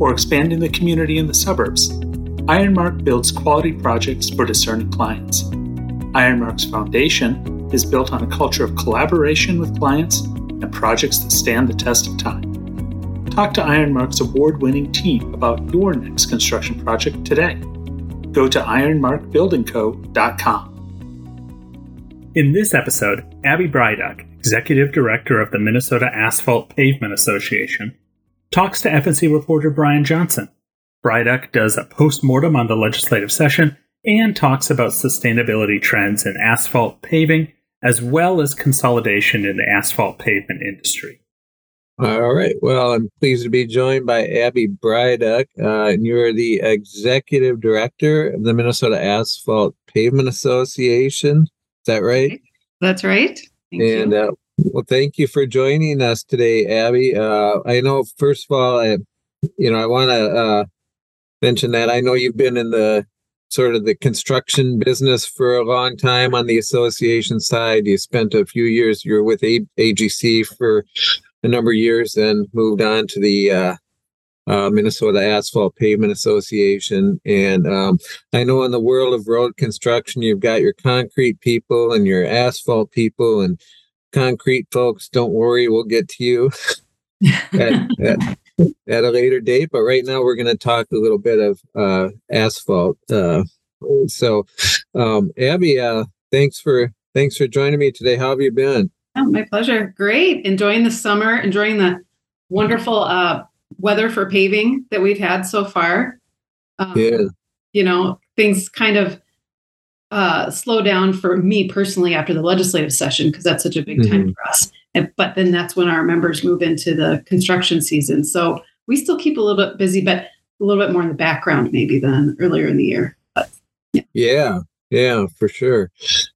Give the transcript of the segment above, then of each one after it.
or expanding the community in the suburbs, Ironmark builds quality projects for discerning clients. Ironmark's foundation is built on a culture of collaboration with clients and projects that stand the test of time. Talk to Ironmark's award winning team about your next construction project today. Go to ironmarkbuildingco.com. In this episode, Abbey Bryduck, Executive Director of the Minnesota Asphalt Pavement Association, talks to F&C reporter Brian Johnson. Bryduck does a post-mortem on the legislative session and talks about sustainability trends in asphalt paving, as well as consolidation in the asphalt pavement industry. All right. Well, I'm pleased to be joined by Abbey Bryduck, uh, and you're the executive director of the Minnesota Asphalt Pavement Association. Is that right? That's right. Thank and uh, well, thank you for joining us today, Abbey. Uh, I know, first of all, I, you know, I want to uh, mention that I know you've been in the sort of the construction business for a long time on the association side. You spent a few years. You were with a- AGC for a number of years, then moved on to the uh, uh, Minnesota Asphalt Pavement Association. And um, I know in the world of road construction, you've got your concrete people and your asphalt people, and concrete folks, don't worry, we'll get to you at, at, at, a later date. But right now, we're going to talk a little bit of uh, asphalt. Uh, so, um, Abbey, uh, thanks for thanks for joining me today. How have you been? Oh, my pleasure. Great. Enjoying the summer, enjoying the wonderful uh, weather for paving that we've had so far. Um, yeah. You know, things kind of uh, slow down for me personally after the legislative session because that's such a big time mm-hmm. for us. And, but then that's when our members move into the construction season. So we still keep a little bit busy, but a little bit more in the background maybe than earlier in the year. But, yeah. yeah. Yeah, for sure.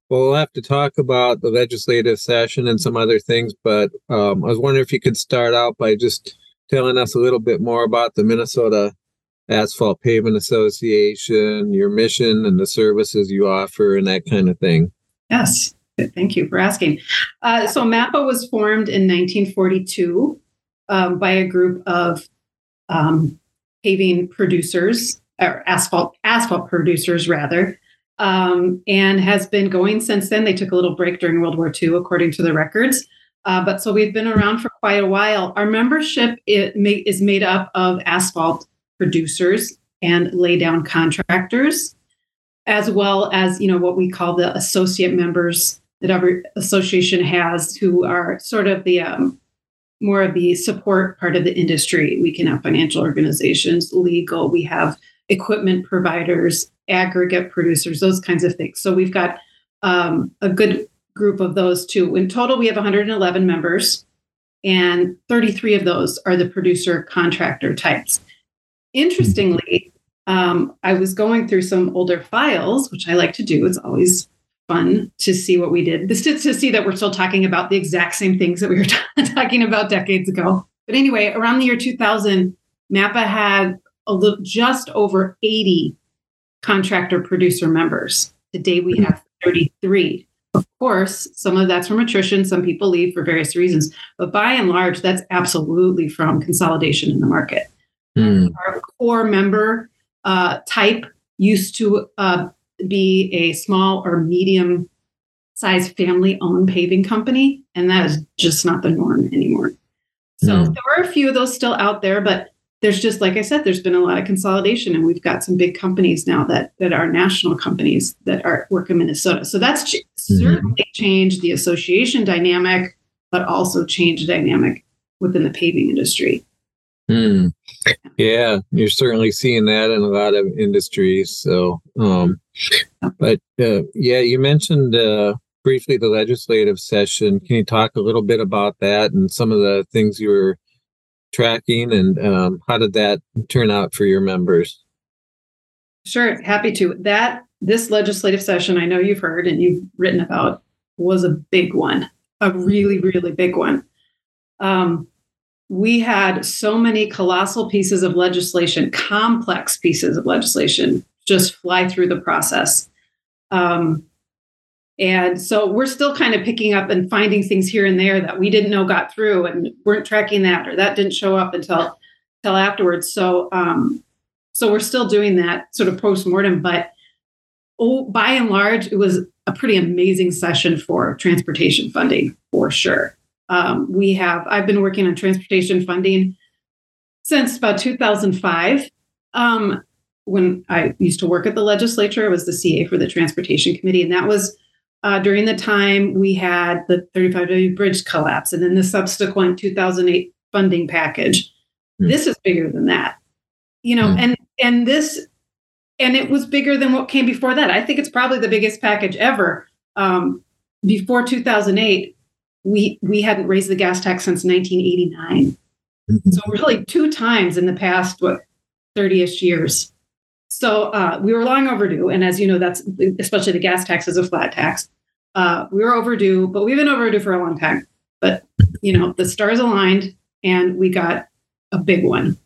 Well, we'll have to talk about the legislative session and some other things, but um, I was wondering if you could start out by just telling us a little bit more about the Minnesota Asphalt Pavement Association, your mission and the services you offer, and that kind of thing. Yes, thank you for asking. Uh, so, MAPA was formed in 1942 um, by a group of um, paving producers, or asphalt asphalt producers, rather, um, and has been going since then. They took a little break during World War II, according to the records. Uh, but so we've been around for quite a while. Our membership is made up of asphalt producers and lay down contractors, as well as you know what we call the associate members that every association has, who are sort of the um, more of the support part of the industry. We can have financial organizations, legal. We have equipment providers, aggregate producers, those kinds of things. So we've got um, a good group of those too. In total, we have 111 members, and 33 of those are the producer contractor types. Interestingly, um, I was going through some older files, which I like to do. It's always fun to see what we did. This is to see that we're still talking about the exact same things that we were t- talking about decades ago. But anyway, around the year 2000, MAPA had a little, just over 80 contractor producer members. Today we have 33. Of course, some of that's from attrition. Some people leave for various reasons. But by and large, that's absolutely from consolidation in the market. Mm. Our core member uh, type used to uh, be a small or medium sized family owned paving company, and that is just not the norm anymore. So mm. there are a few of those still out there, but there's just like I said, there's been a lot of consolidation, and we've got some big companies now that that are national companies that are work in Minnesota. So that's ch- mm-hmm. certainly changed the association dynamic, but also changed the dynamic within the paving industry. Mm. Yeah, you're certainly seeing that in a lot of industries. So, um, but uh, yeah, you mentioned uh, briefly the legislative session. Can you talk a little bit about that and some of the things you were tracking, and um, how did that turn out for your members? Sure, happy to. That this legislative session, I know you've heard and you've written about, was a big one, a really, really big one. Um, we had so many colossal pieces of legislation, complex pieces of legislation, just fly through the process. Um, and so we're still kind of picking up and finding things here and there that we didn't know got through and weren't tracking that or that didn't show up until until afterwards. So um, so we're still doing that sort of post mortem, but oh, by and large, it was a pretty amazing session for transportation funding for sure. Um, we have I've been working on transportation funding since about 2005. Um, when I used to work at the legislature, I was the CA for the transportation committee, and that was uh, during the time we had the 35W bridge collapse and then the subsequent 2008 funding package. Mm. This is bigger than that, you know, mm. and and this and it was bigger than what came before that. I think it's probably the biggest package ever. Um, before 2008, we we hadn't raised the gas tax since 1989. Mm-hmm. So really, two times in the past what 30ish years. So uh, we were long overdue, and as you know, that's especially the gas tax is a flat tax. Uh, we were overdue, but we've been overdue for a long time. But you know, the stars aligned, and we got a big one.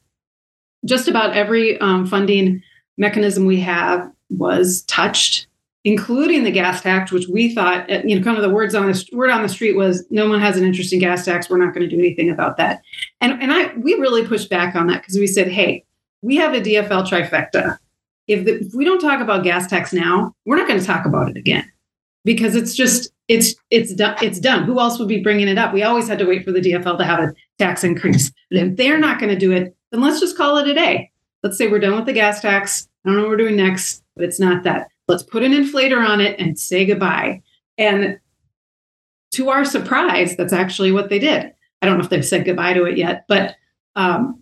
Just about every um, funding mechanism we have was touched, including the gas tax, which we thought, uh, you know, kind of the words on the word on the street was, no one has an interest in gas tax. We're not going to do anything about that. And and I we really pushed back on that because we said, hey, we have a DFL trifecta if, the, if we don't talk about gas tax now, we're not going to talk about it again because it's just it's it's done it's done. Who else would be bringing it up? We always had to wait for the DFL to have a tax increase. But if they're not going to do it, then let's just call it a day. Let's say we're done with the gas tax. I don't know what we're doing next, but it's not that. Let's put an inflator on it and say goodbye. And to our surprise, that's actually what they did. I don't know if they've said goodbye to it yet, but um,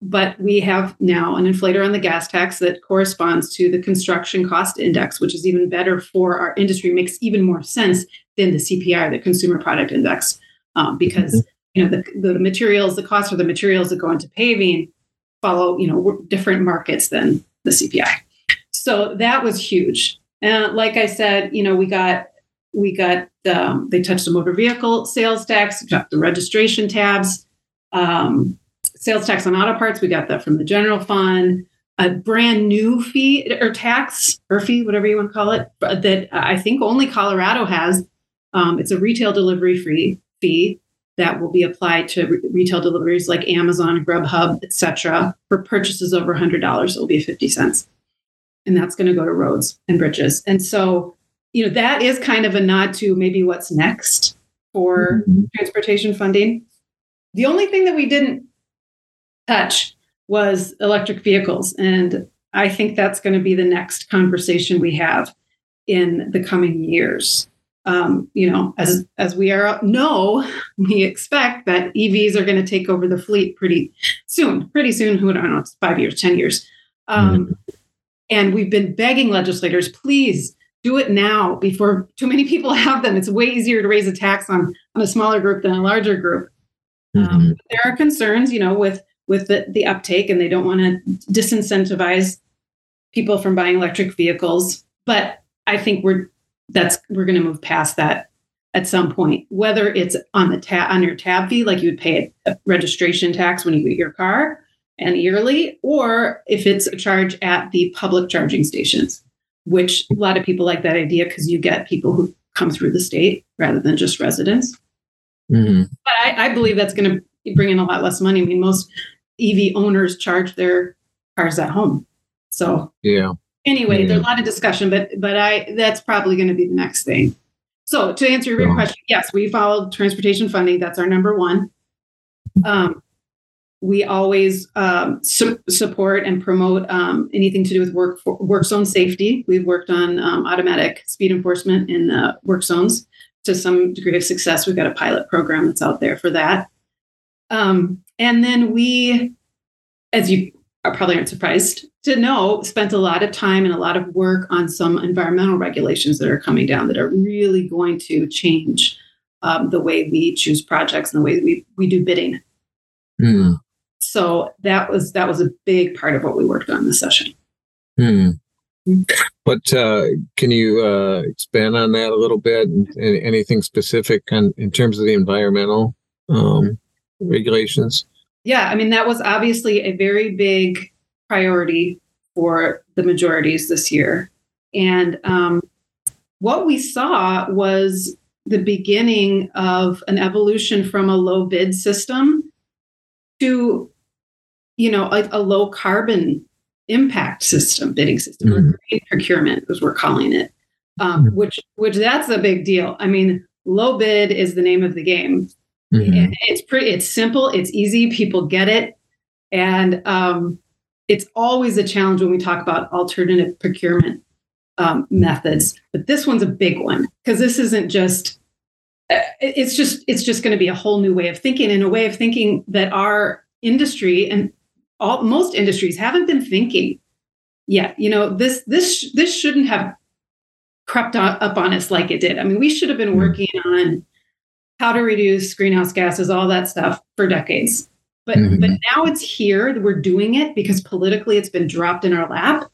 but we have now an inflator on the gas tax that corresponds to the construction cost index, which is even better for our industry, makes even more sense than the CPI, the consumer product index, um, because mm-hmm. you know the, the materials, the cost of the materials that go into paving follow you know different markets than the CPI. So that was huge. And like I said, you know, we got we got um, they touched the motor vehicle sales tax, got the registration tabs. Um, sales tax on auto parts, we got that from the general fund. A brand new fee or tax or fee, whatever you want to call it, that I think only Colorado has. Um, it's a retail delivery free fee that will be applied to re- retail deliveries like Amazon, Grubhub, etc. For purchases over $100, it will be 50 cents. And that's going to go to roads and bridges. And so, you know, that is kind of a nod to maybe what's next for mm-hmm. transportation funding. The only thing that we didn't touch was electric vehicles. And I think that's going to be the next conversation we have in the coming years. Um, you know, as as we are know, we expect that EVs are going to take over the fleet pretty soon. Pretty soon, who I don't know, it's five years, ten years. Um, mm-hmm. And we've been begging legislators, please do it now before too many people have them. It's way easier to raise a tax on on a smaller group than a larger group. Mm-hmm. Um, there are concerns, you know, with with the, the uptake and they don't want to disincentivize people from buying electric vehicles but i think we're that's we're going to move past that at some point whether it's on the tab on your tab fee like you would pay a registration tax when you get your car and yearly or if it's a charge at the public charging stations which a lot of people like that idea because you get people who come through the state rather than just residents mm-hmm. but I, I believe that's going to bring in a lot less money i mean most EV owners charge their cars at home. So yeah. Anyway, yeah. there's a lot of discussion, but but I that's probably going to be the next thing. So to answer your yeah. question, yes, we followed transportation funding. That's our number one. Um, we always um, su- support and promote um, anything to do with work for, work zone safety. We've worked on um, automatic speed enforcement in uh, work zones to some degree of success. We've got a pilot program that's out there for that. Um, and then we, as you are probably aren't surprised to know, spent a lot of time and a lot of work on some environmental regulations that are coming down that are really going to change um, the way we choose projects and the way we, we do bidding. Mm. So that was that was a big part of what we worked on this session. Hmm. But uh, can you uh, expand on that a little bit? Anything specific on, in terms of the environmental um, regulations? Yeah, I mean that was obviously a very big priority for the majorities this year, and um, what we saw was the beginning of an evolution from a low bid system to you know a, a low carbon impact system bidding system mm-hmm. or green procurement as we're calling it um, mm-hmm. which which that's a big deal i mean low bid is the name of the game mm-hmm. it's pretty it's simple it's easy people get it and um, it's always a challenge when we talk about alternative procurement um, methods but this one's a big one because this isn't just it's just it's just going to be a whole new way of thinking and a way of thinking that our industry and all most industries haven't been thinking yet. You know, this this this shouldn't have crept up on us like it did. I mean, we should have been hmm. working on how to reduce greenhouse gases, all that stuff for decades. But mm-hmm. but now it's here. We're doing it because politically it's been dropped in our lap,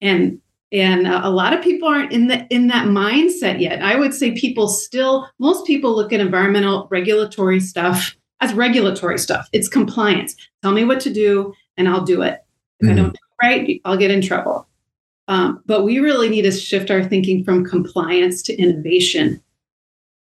and and a lot of people aren't in the in that mindset yet. I would say people still most people look at environmental regulatory stuff as regulatory stuff. It's compliance. Tell me what to do and I'll do it. If mm-hmm. I don't do it right, I'll get in trouble. Um, but we really need to shift our thinking from compliance to innovation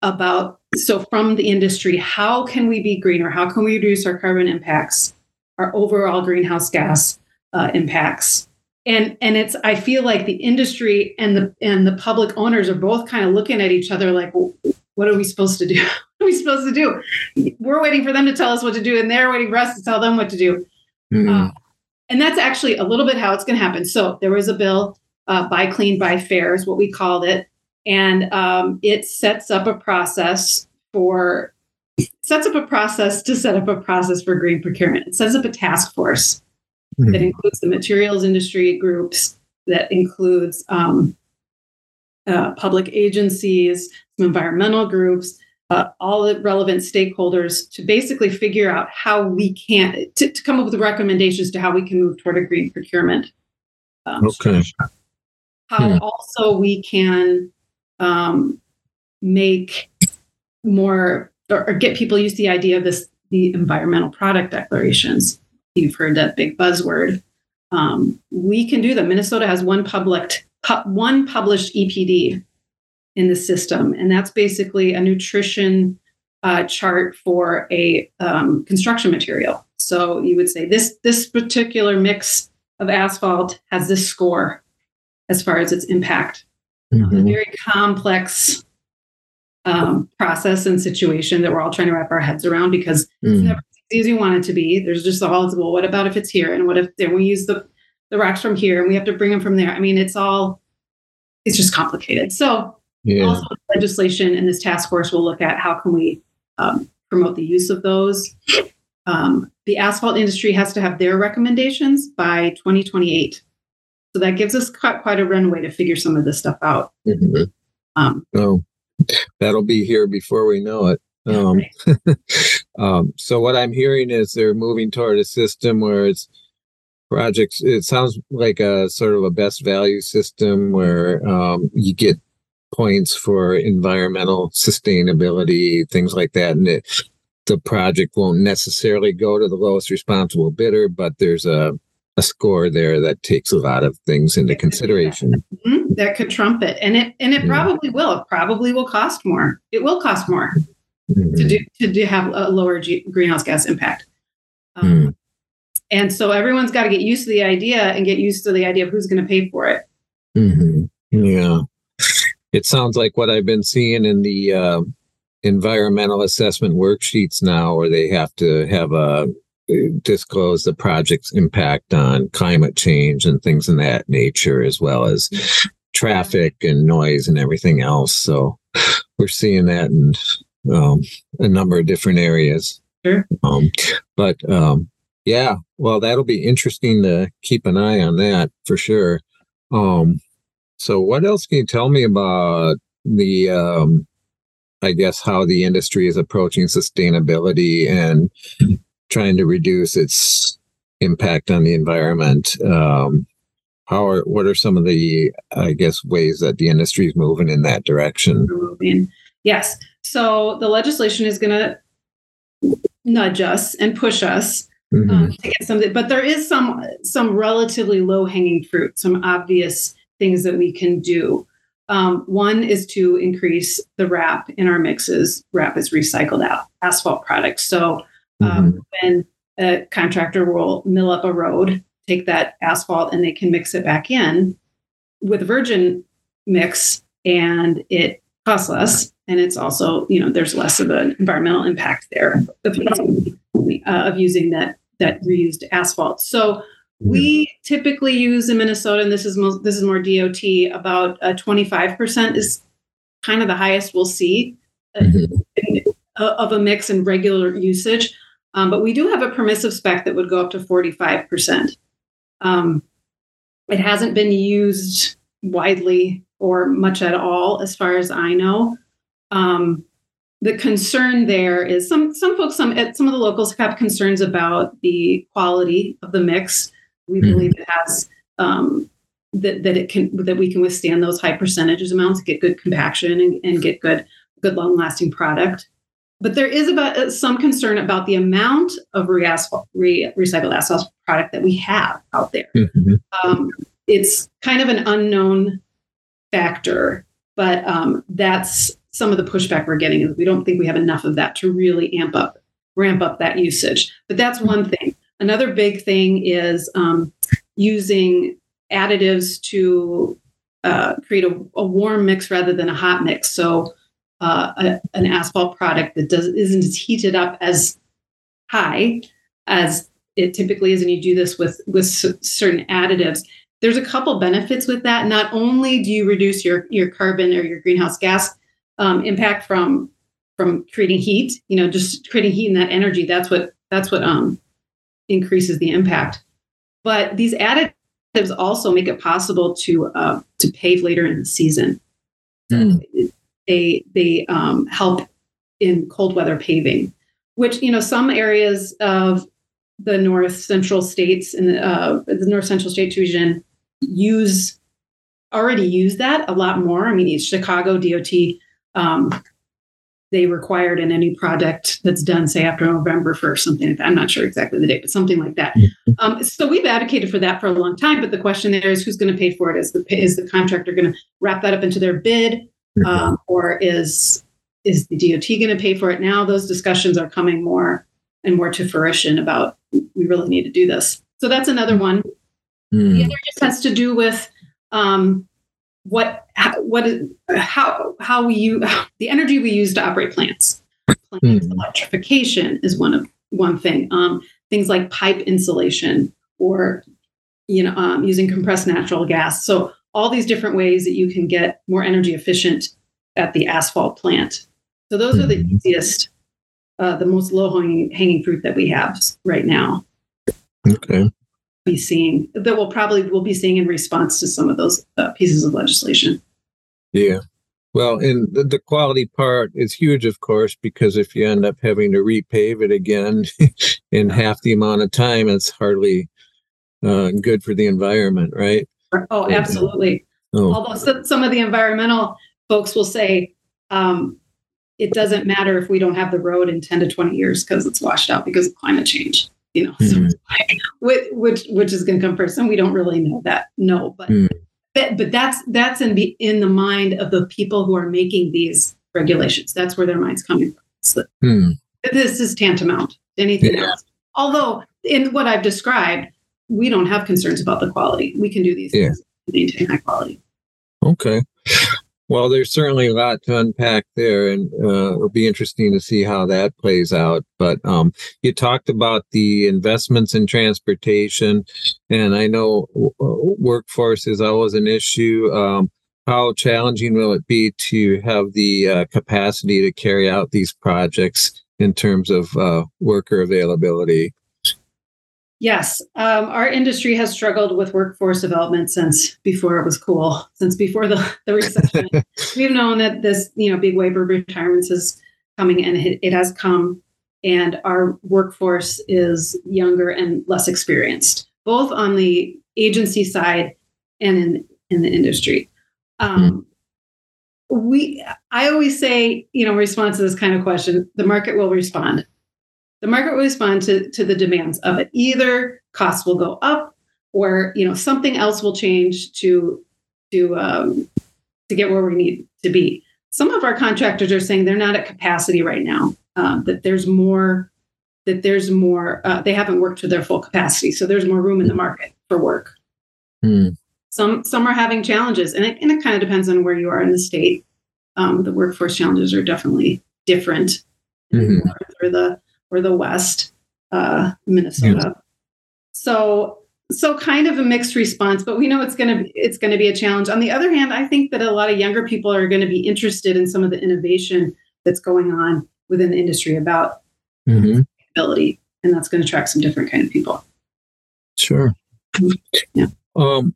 about so from the industry how can we be greener how can we reduce our carbon impacts our overall greenhouse gas uh, impacts and and it's i feel like the industry and the and the public owners are both kind of looking at each other like well, what are we supposed to do what are we supposed to do we're waiting for them to tell us what to do and they're waiting for us to tell them what to do Mm-hmm. Uh, and that's actually a little bit how it's going to happen. So there was a bill, uh, Buy Clean, Buy Fair is what we called it. And um, it sets up a process for sets up a process to set up a process for green procurement. It sets up a task force mm-hmm. that includes the materials industry groups, that includes um, uh, public agencies, some environmental groups, uh, all the relevant stakeholders to basically figure out how we can to, to, come up with recommendations to how we can move toward a green procurement. Um, okay. How hmm. also we can um, make more or, or, get people used to the idea of this the environmental product declarations. You've heard that big buzzword. Um, we can do that. Minnesota has one public pu- one published EPD in the system. And that's basically a nutrition uh, chart for a um, construction material. So you would say this this particular mix of asphalt has this score as far as its impact. Mm-hmm. a very complex um, process and situation that we're all trying to wrap our heads around because mm. it's never as you want it to be. There's just the all well, what about if it's here? And what if then we use the the rocks from here and we have to bring them from there? I mean, it's all it's just complicated. So yeah. Also, legislation and this task force will look at how can we um, promote the use of those. Um, the asphalt industry has to have their recommendations by 2028. So that gives us quite, quite a runway to figure some of this stuff out. Mm-hmm. Um, oh, that'll be here before we know it. Um, um, so what I'm hearing is they're moving toward a system where it's projects. It sounds like a sort of a best value system where um, you get points for environmental sustainability, things like that. And it, the project won't necessarily go to the lowest responsible bidder, but there's a, a score there that takes a lot of things into consideration. Mm-hmm. That could trump it. And it and it yeah. probably will. It probably will cost more. It will cost more mm-hmm. to do to do have a lower G- greenhouse gas impact. Um, mm. And so everyone's got to get used to the idea and get used to the idea of who's going to pay for it. Mm-hmm. Yeah it sounds like what I've been seeing in the uh, environmental assessment worksheets now, where they have to have a disclose the project's impact on climate change and things in that nature, as well as traffic and noise and everything else. So we're seeing that in um, a number of different areas. Sure. Um, but um, yeah, well, that'll be interesting to keep an eye on that for sure. Um, so, what else can you tell me about the, um, I guess, how the industry is approaching sustainability and trying to reduce its impact on the environment. Um, how are what are some of the I guess ways that the industry is moving in that direction? Yes. So the legislation is going to nudge us and push us mm-hmm. um, to get something, but there is some some relatively low hanging fruit, some obvious things that we can do. Um, one is to increase the RAP in our mixes. RAP is recycled out asphalt products. So um, mm-hmm. when a contractor will mill up a road, take that asphalt, and they can mix it back in with virgin mix, and it costs less. And it's also, you know, there's less of an environmental impact there of, uh, of using that that reused asphalt. So we typically use in Minnesota, and this is most, this is more DOT. About twenty five percent is kind of the highest we'll see uh, mm-hmm. of a mix in regular usage. Um, but we do have a permissive spec that would go up to forty five percent. Um, it hasn't been used widely or much at all, as far as I know. Um, the concern there is some some folks, some some of the locals have concerns about the quality of the mix. We mm-hmm. believe it has um, that that it can that we can withstand those high percentages amounts, get good compaction, and, and get good good long lasting product. But there is about uh, some concern about the amount of re-asphalt, re- recycled asphalt product that we have out there. Mm-hmm. Um, it's kind of an unknown factor, but um, that's some of the pushback we're getting is we don't think we have enough of that to really amp up ramp up that usage. But that's one thing. Another big thing is um, using additives to uh, create a, a, warm mix rather than a hot mix. So uh, a, an asphalt product that does isn't as heated up as high as it typically is, and you do this with with certain additives. There's a couple benefits with that. Not only do you reduce your your carbon or your greenhouse gas um, impact from from creating heat, you know, just creating heat and that energy. That's what that's what um, increases the impact. But these additives also make it possible to uh, to pave later in the season. Mm. They they um, help in cold weather paving, which you know some areas of the north central states and uh, the north central states region use already use that a lot more. I mean, Chicago DOT um, they required in any project that's done, say after November 1st, something like that. I'm not sure exactly the date, but something like that. Mm-hmm. Um, so we've advocated for that for a long time. But the question there is who's going to pay for it? Is the is the contractor going to wrap that up into their bid, mm-hmm. um, or is is the DOT going to pay for it? Now those discussions are coming more and more to fruition about we really need to do this. So that's another one. Mm. The other just has to do with um, what what how how we use the energy we use to operate plants. Plants mm. electrification is one of one thing. Um, things like pipe insulation or you know um, using compressed natural gas. So all these different ways that you can get more energy efficient at the asphalt plant. So those mm. are the hmm. easiest, uh, the most low hanging, hanging fruit that we have right now. Okay be seeing that we'll probably will be seeing in response to some of those uh, pieces of legislation. Yeah. Well, and the, the, quality part is huge, of course, because if you end up having to repave it again in half the amount of time, it's hardly uh, good for the environment, right? Oh, absolutely. Oh. Although some of the environmental folks will say um, it doesn't matter if we don't have the road in 10 to 20 years because it's washed out because of climate change you know, mm-hmm. which, which which is going to come first, and we don't really know that. No, but mm. but, but that's that's in the in the mind of the people who are making these regulations. That's where their mind's coming from. So mm. This is tantamount to anything yeah. else. Although in what I've described, we don't have concerns about the quality. We can do these yeah. things maintain high quality. Okay. Well, there's certainly a lot to unpack there, and uh, it'll be interesting to see how that plays out. But um, you talked about the investments in transportation, and I know workforce is always an issue. Um, how challenging will it be to have the uh, capacity to carry out these projects in terms of uh, worker availability? Yes, um, our industry has struggled with workforce development since before it was cool. Since before the, the recession, we've known that this, you know, big wave of retirements is coming, and it, it has come. and our workforce is younger and less experienced, both on the agency side and in, in the industry. Um, we, I always say, you know, response to this kind of question, the market will respond. The market will respond to, to the demands of it. Either costs will go up, or you know, something else will change to to um, to get where we need to be. Some of our contractors are saying they're not at capacity right now. Um, that there's more that there's more uh, they haven't worked to their full capacity so there's more room in the market for work Mm. some some are having challenges and it, and it kind of depends on where you are in the state um, the workforce challenges are definitely different in the or the west uh, minnesota so so kind of a mixed response but we know it's going to it's going to be a challenge on the other hand i think that a lot of younger people are going to be interested in some of the innovation that's going on within the industry about Mhm. ability and that's going to attract some different kind of people Sure. Yeah. Um,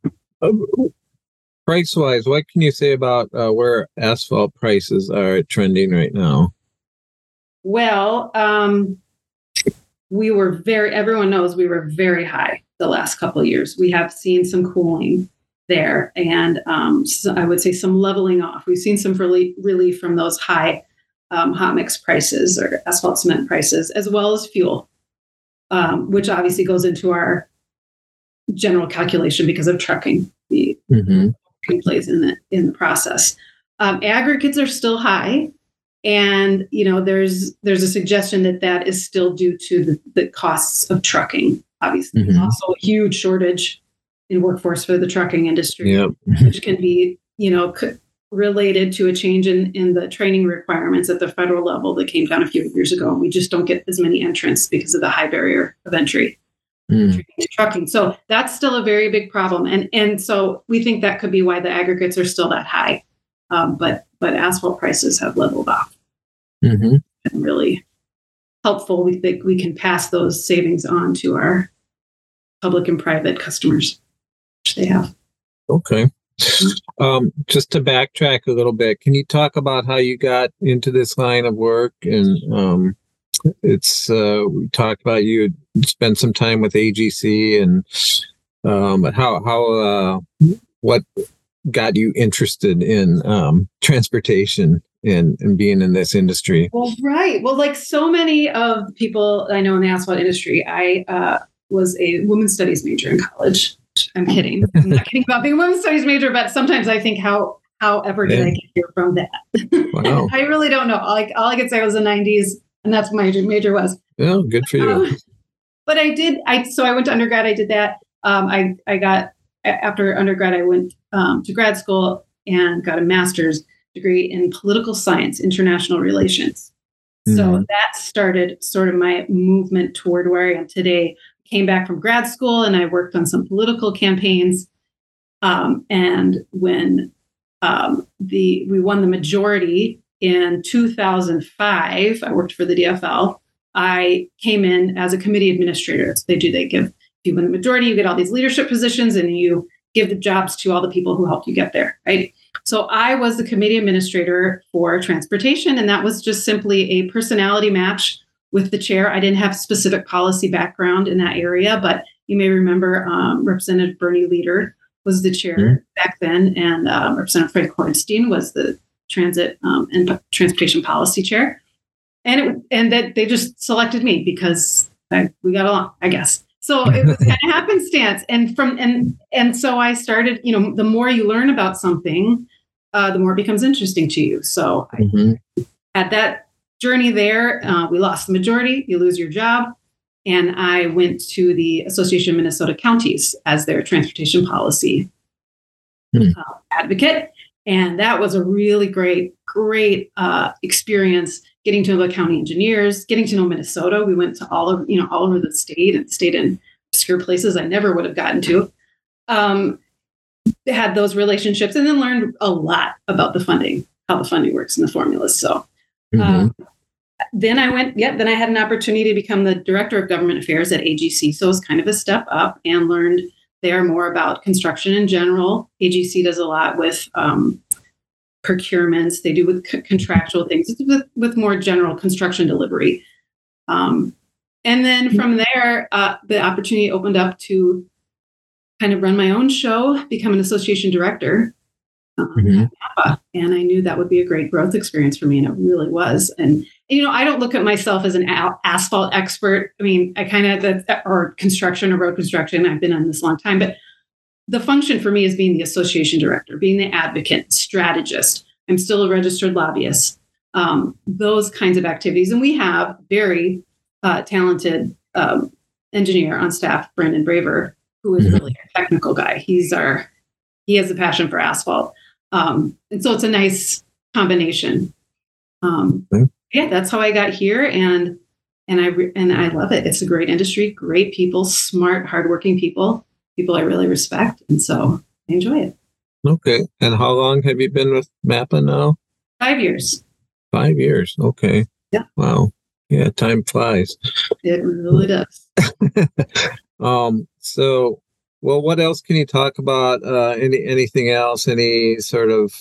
price wise, what can you say about uh, where asphalt prices are trending right now? well um, we were very everyone knows we were very high the last couple of years. We have seen some cooling there and um, so i would say some leveling off. We've seen some relief, relief from those high um, hot mix prices or asphalt cement prices as well as fuel um, which obviously goes into our general calculation because of trucking. The Mm-hmm. plays in the in the process. Um, aggregates are still high and you know there's there's a suggestion that that is still due to the, the costs of trucking obviously Mhm. also a huge shortage in workforce for the trucking industry Yep. which can be you know c- related to a change in, in the training requirements at the federal level that came down a few years ago and we just don't get as many entrants because of the high barrier of entry Mm. to trucking so that's still a very big problem and and so we think that could be why the aggregates are still that high um, but but asphalt prices have leveled off Mm-hmm. and really helpful we think we can pass those savings on to our public and private customers which they have Okay. Um, just to backtrack a little bit, can you talk about how you got into this line of work? And um, it's uh, we talked about you spent some time with AGC, and um, but how how uh, what got you interested in um, transportation and, and being in this industry? Well, right. Well, like so many of people I know in the asphalt industry, I uh, was a women's studies major in college. I'm kidding. I'm not kidding about being a women's studies major, but sometimes I think how however did I get here from that? Wow. I really don't know. Like all I could say was the 90s, and that's what my major, major was. Yeah, good for you. Um, but I did. I so I went to undergrad. I did that. Um, I I got after undergrad. I went um, to grad school and got a master's degree in political science, international relations. So Mhm. that started sort of my movement toward where I am today. Came back from grad school and I worked on some political campaigns. Um, and when um, the we won the majority in 2005, I worked for the DFL. I came in as a committee administrator. So they do they give if you win the majority, you get all these leadership positions, and you give the jobs to all the people who helped you get there, right? So I was the committee administrator for transportation, and that was just simply a personality match with the chair. I didn't have specific policy background in that area, but you may remember um, Representative Bernie Lieder was the chair Mhm. back then, and um, Representative Frank Hornstein was the transit um, and transportation policy chair. And it, and that they just selected me because I, we got along, I guess. So it was kind of happenstance, and from and and so I started. You know, the more you learn about something, uh, the more it becomes interesting to you. So I Mhm. at that journey there, uh, we lost the majority. You lose your job. And I went to the Association of Minnesota Counties as their transportation policy Hmm. uh, advocate. And that was a really great, great uh, experience getting to know the county engineers, getting to know Minnesota. We went to all over, you know, all over the state and stayed in obscure places I never would have gotten to. Um, had those relationships and then learned a lot about the funding, how the funding works and the formulas. So Mhm. um, then I went, yeah, then I had an opportunity to become the director of government affairs at AGC. So it was kind of a step up and learned there more about construction in general. AGC does a lot with um, procurements, they do with c- contractual things, it's with, with more general construction delivery. Um, and then from there, uh, the opportunity opened up to kind of run my own show, become an association director. Um, mm-hmm. and I knew that would be a great growth experience for me, and it really was. And you know, I don't look at myself as an a- asphalt expert. I mean, I kind of or construction or road construction. I've been on this a long time, but the function for me is being the association director, being the advocate, strategist. I'm still a registered lobbyist. Um, those kinds of activities, and we have very uh, talented um, engineer on staff, Brandon Braver, who is mm-hmm. really a technical guy. He's our he has a passion for asphalt, um, and so it's a nice combination. Um. Yeah, that's how I got here, and and I re- and I love it. It's a great industry, great people, smart, hardworking people, people I really respect, and so I enjoy it. Okay, and how long have you been with MAPA now? Five years. Five years. Okay. Yeah. Wow. Yeah, time flies. It really does. um. So, well, what else can you talk about? Uh, any anything else? Any sort of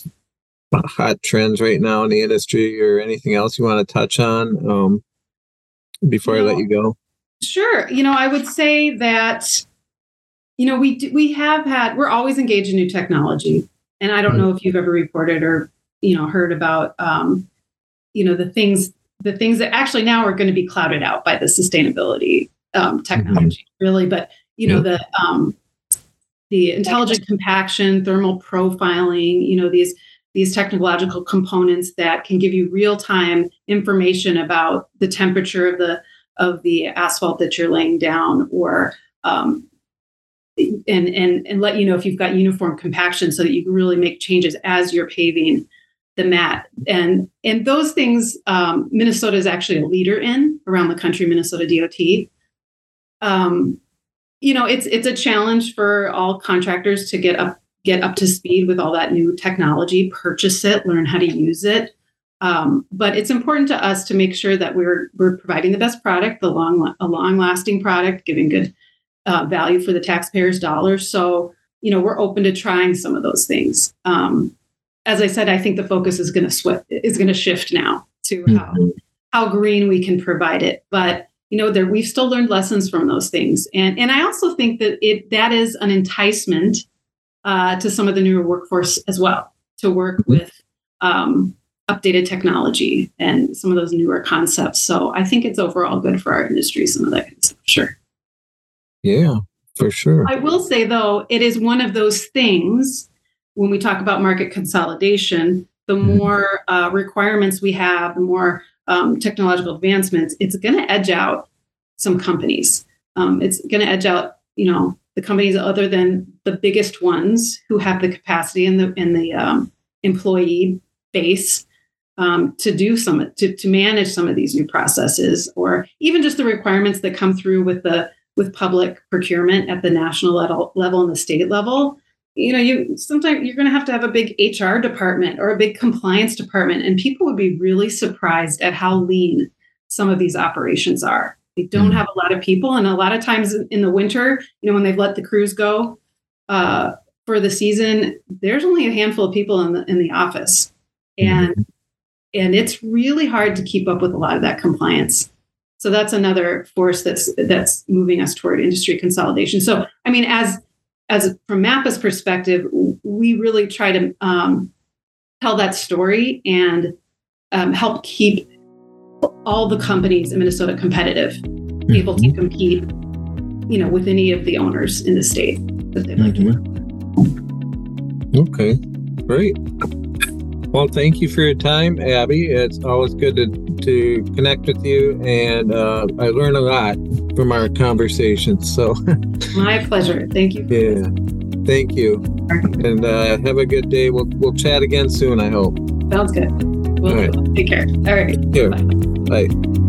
hot trends right now in the industry, or anything else you want to touch on? Um, before you I let you go. Sure. You know, I would say that you know we do, we have had we're always engaged in new technology, and I don't mm-hmm. know if you've ever reported or you know heard about um, you know the things the things that actually now are going to be clouded out by the sustainability um, mm-hmm. technology, mm-hmm. really. But you know the um, the intelligent compaction, thermal profiling, you know these these technological components that can give you real time information about the temperature of the of the asphalt that you're laying down, or um, and and and let you know if you've got uniform compaction, so that you can really make changes as you're paving the mat and and those things um, minnesota is actually a leader in around the country minnesota dot um, you know it's it's a challenge for all contractors to get up get up to speed with all that new technology purchase it learn how to use it um, but it's important to us to make sure that we're we're providing the best product the long a long lasting product giving good uh, value for the taxpayers dollars so you know we're open to trying some of those things um, as I said, I think the focus is going to swift is going to shift now to mm-hmm. how how green we can provide it. But you know, there we've still learned lessons from those things, and and I also think that it that is an enticement uh, to some of the newer workforce as well to work mm-hmm. with um, updated technology and some of those newer concepts. So I think it's overall good for our industry. Some of that kind of stuff, sure. Yeah, for sure. I will say though, it is one of those things when we talk about market consolidation, the mm-hmm. more uh, requirements we have, the more um, technological advancements, it's going to edge out some companies. Um, it's going to edge out, you know, the companies other than the biggest ones who have the capacity and the and the um, employee base um, to do some to, to manage some of these new processes, or even just the requirements that come through with the with public procurement at the national level, level and the state level you know you sometimes you're going to have to have a big hr department or a big compliance department and people would be really surprised at how lean some of these operations are they don't mm-hmm. have a lot of people and a lot of times in the winter you know when they've let the crews go uh, for the season there's only a handful of people in the in the office and mm-hmm. and it's really hard to keep up with a lot of that compliance so that's another force that's that's moving us toward industry consolidation so i mean as as from MAPA's perspective, we really try to um, tell that story and um, help keep all the companies in Minnesota competitive, mm-hmm. able to compete, you know, with any of the owners in the state that they'd like mm-hmm. Okay, great. Well, thank you for your time, Abbey. It's always good to, to connect with you, and uh, I learn a lot from our conversations. So, my pleasure. Thank you. Yeah, thank you, and uh, have a good day. We'll we'll chat again soon. I hope. Sounds good. We'll All right. Take care. All right. Bye. Bye.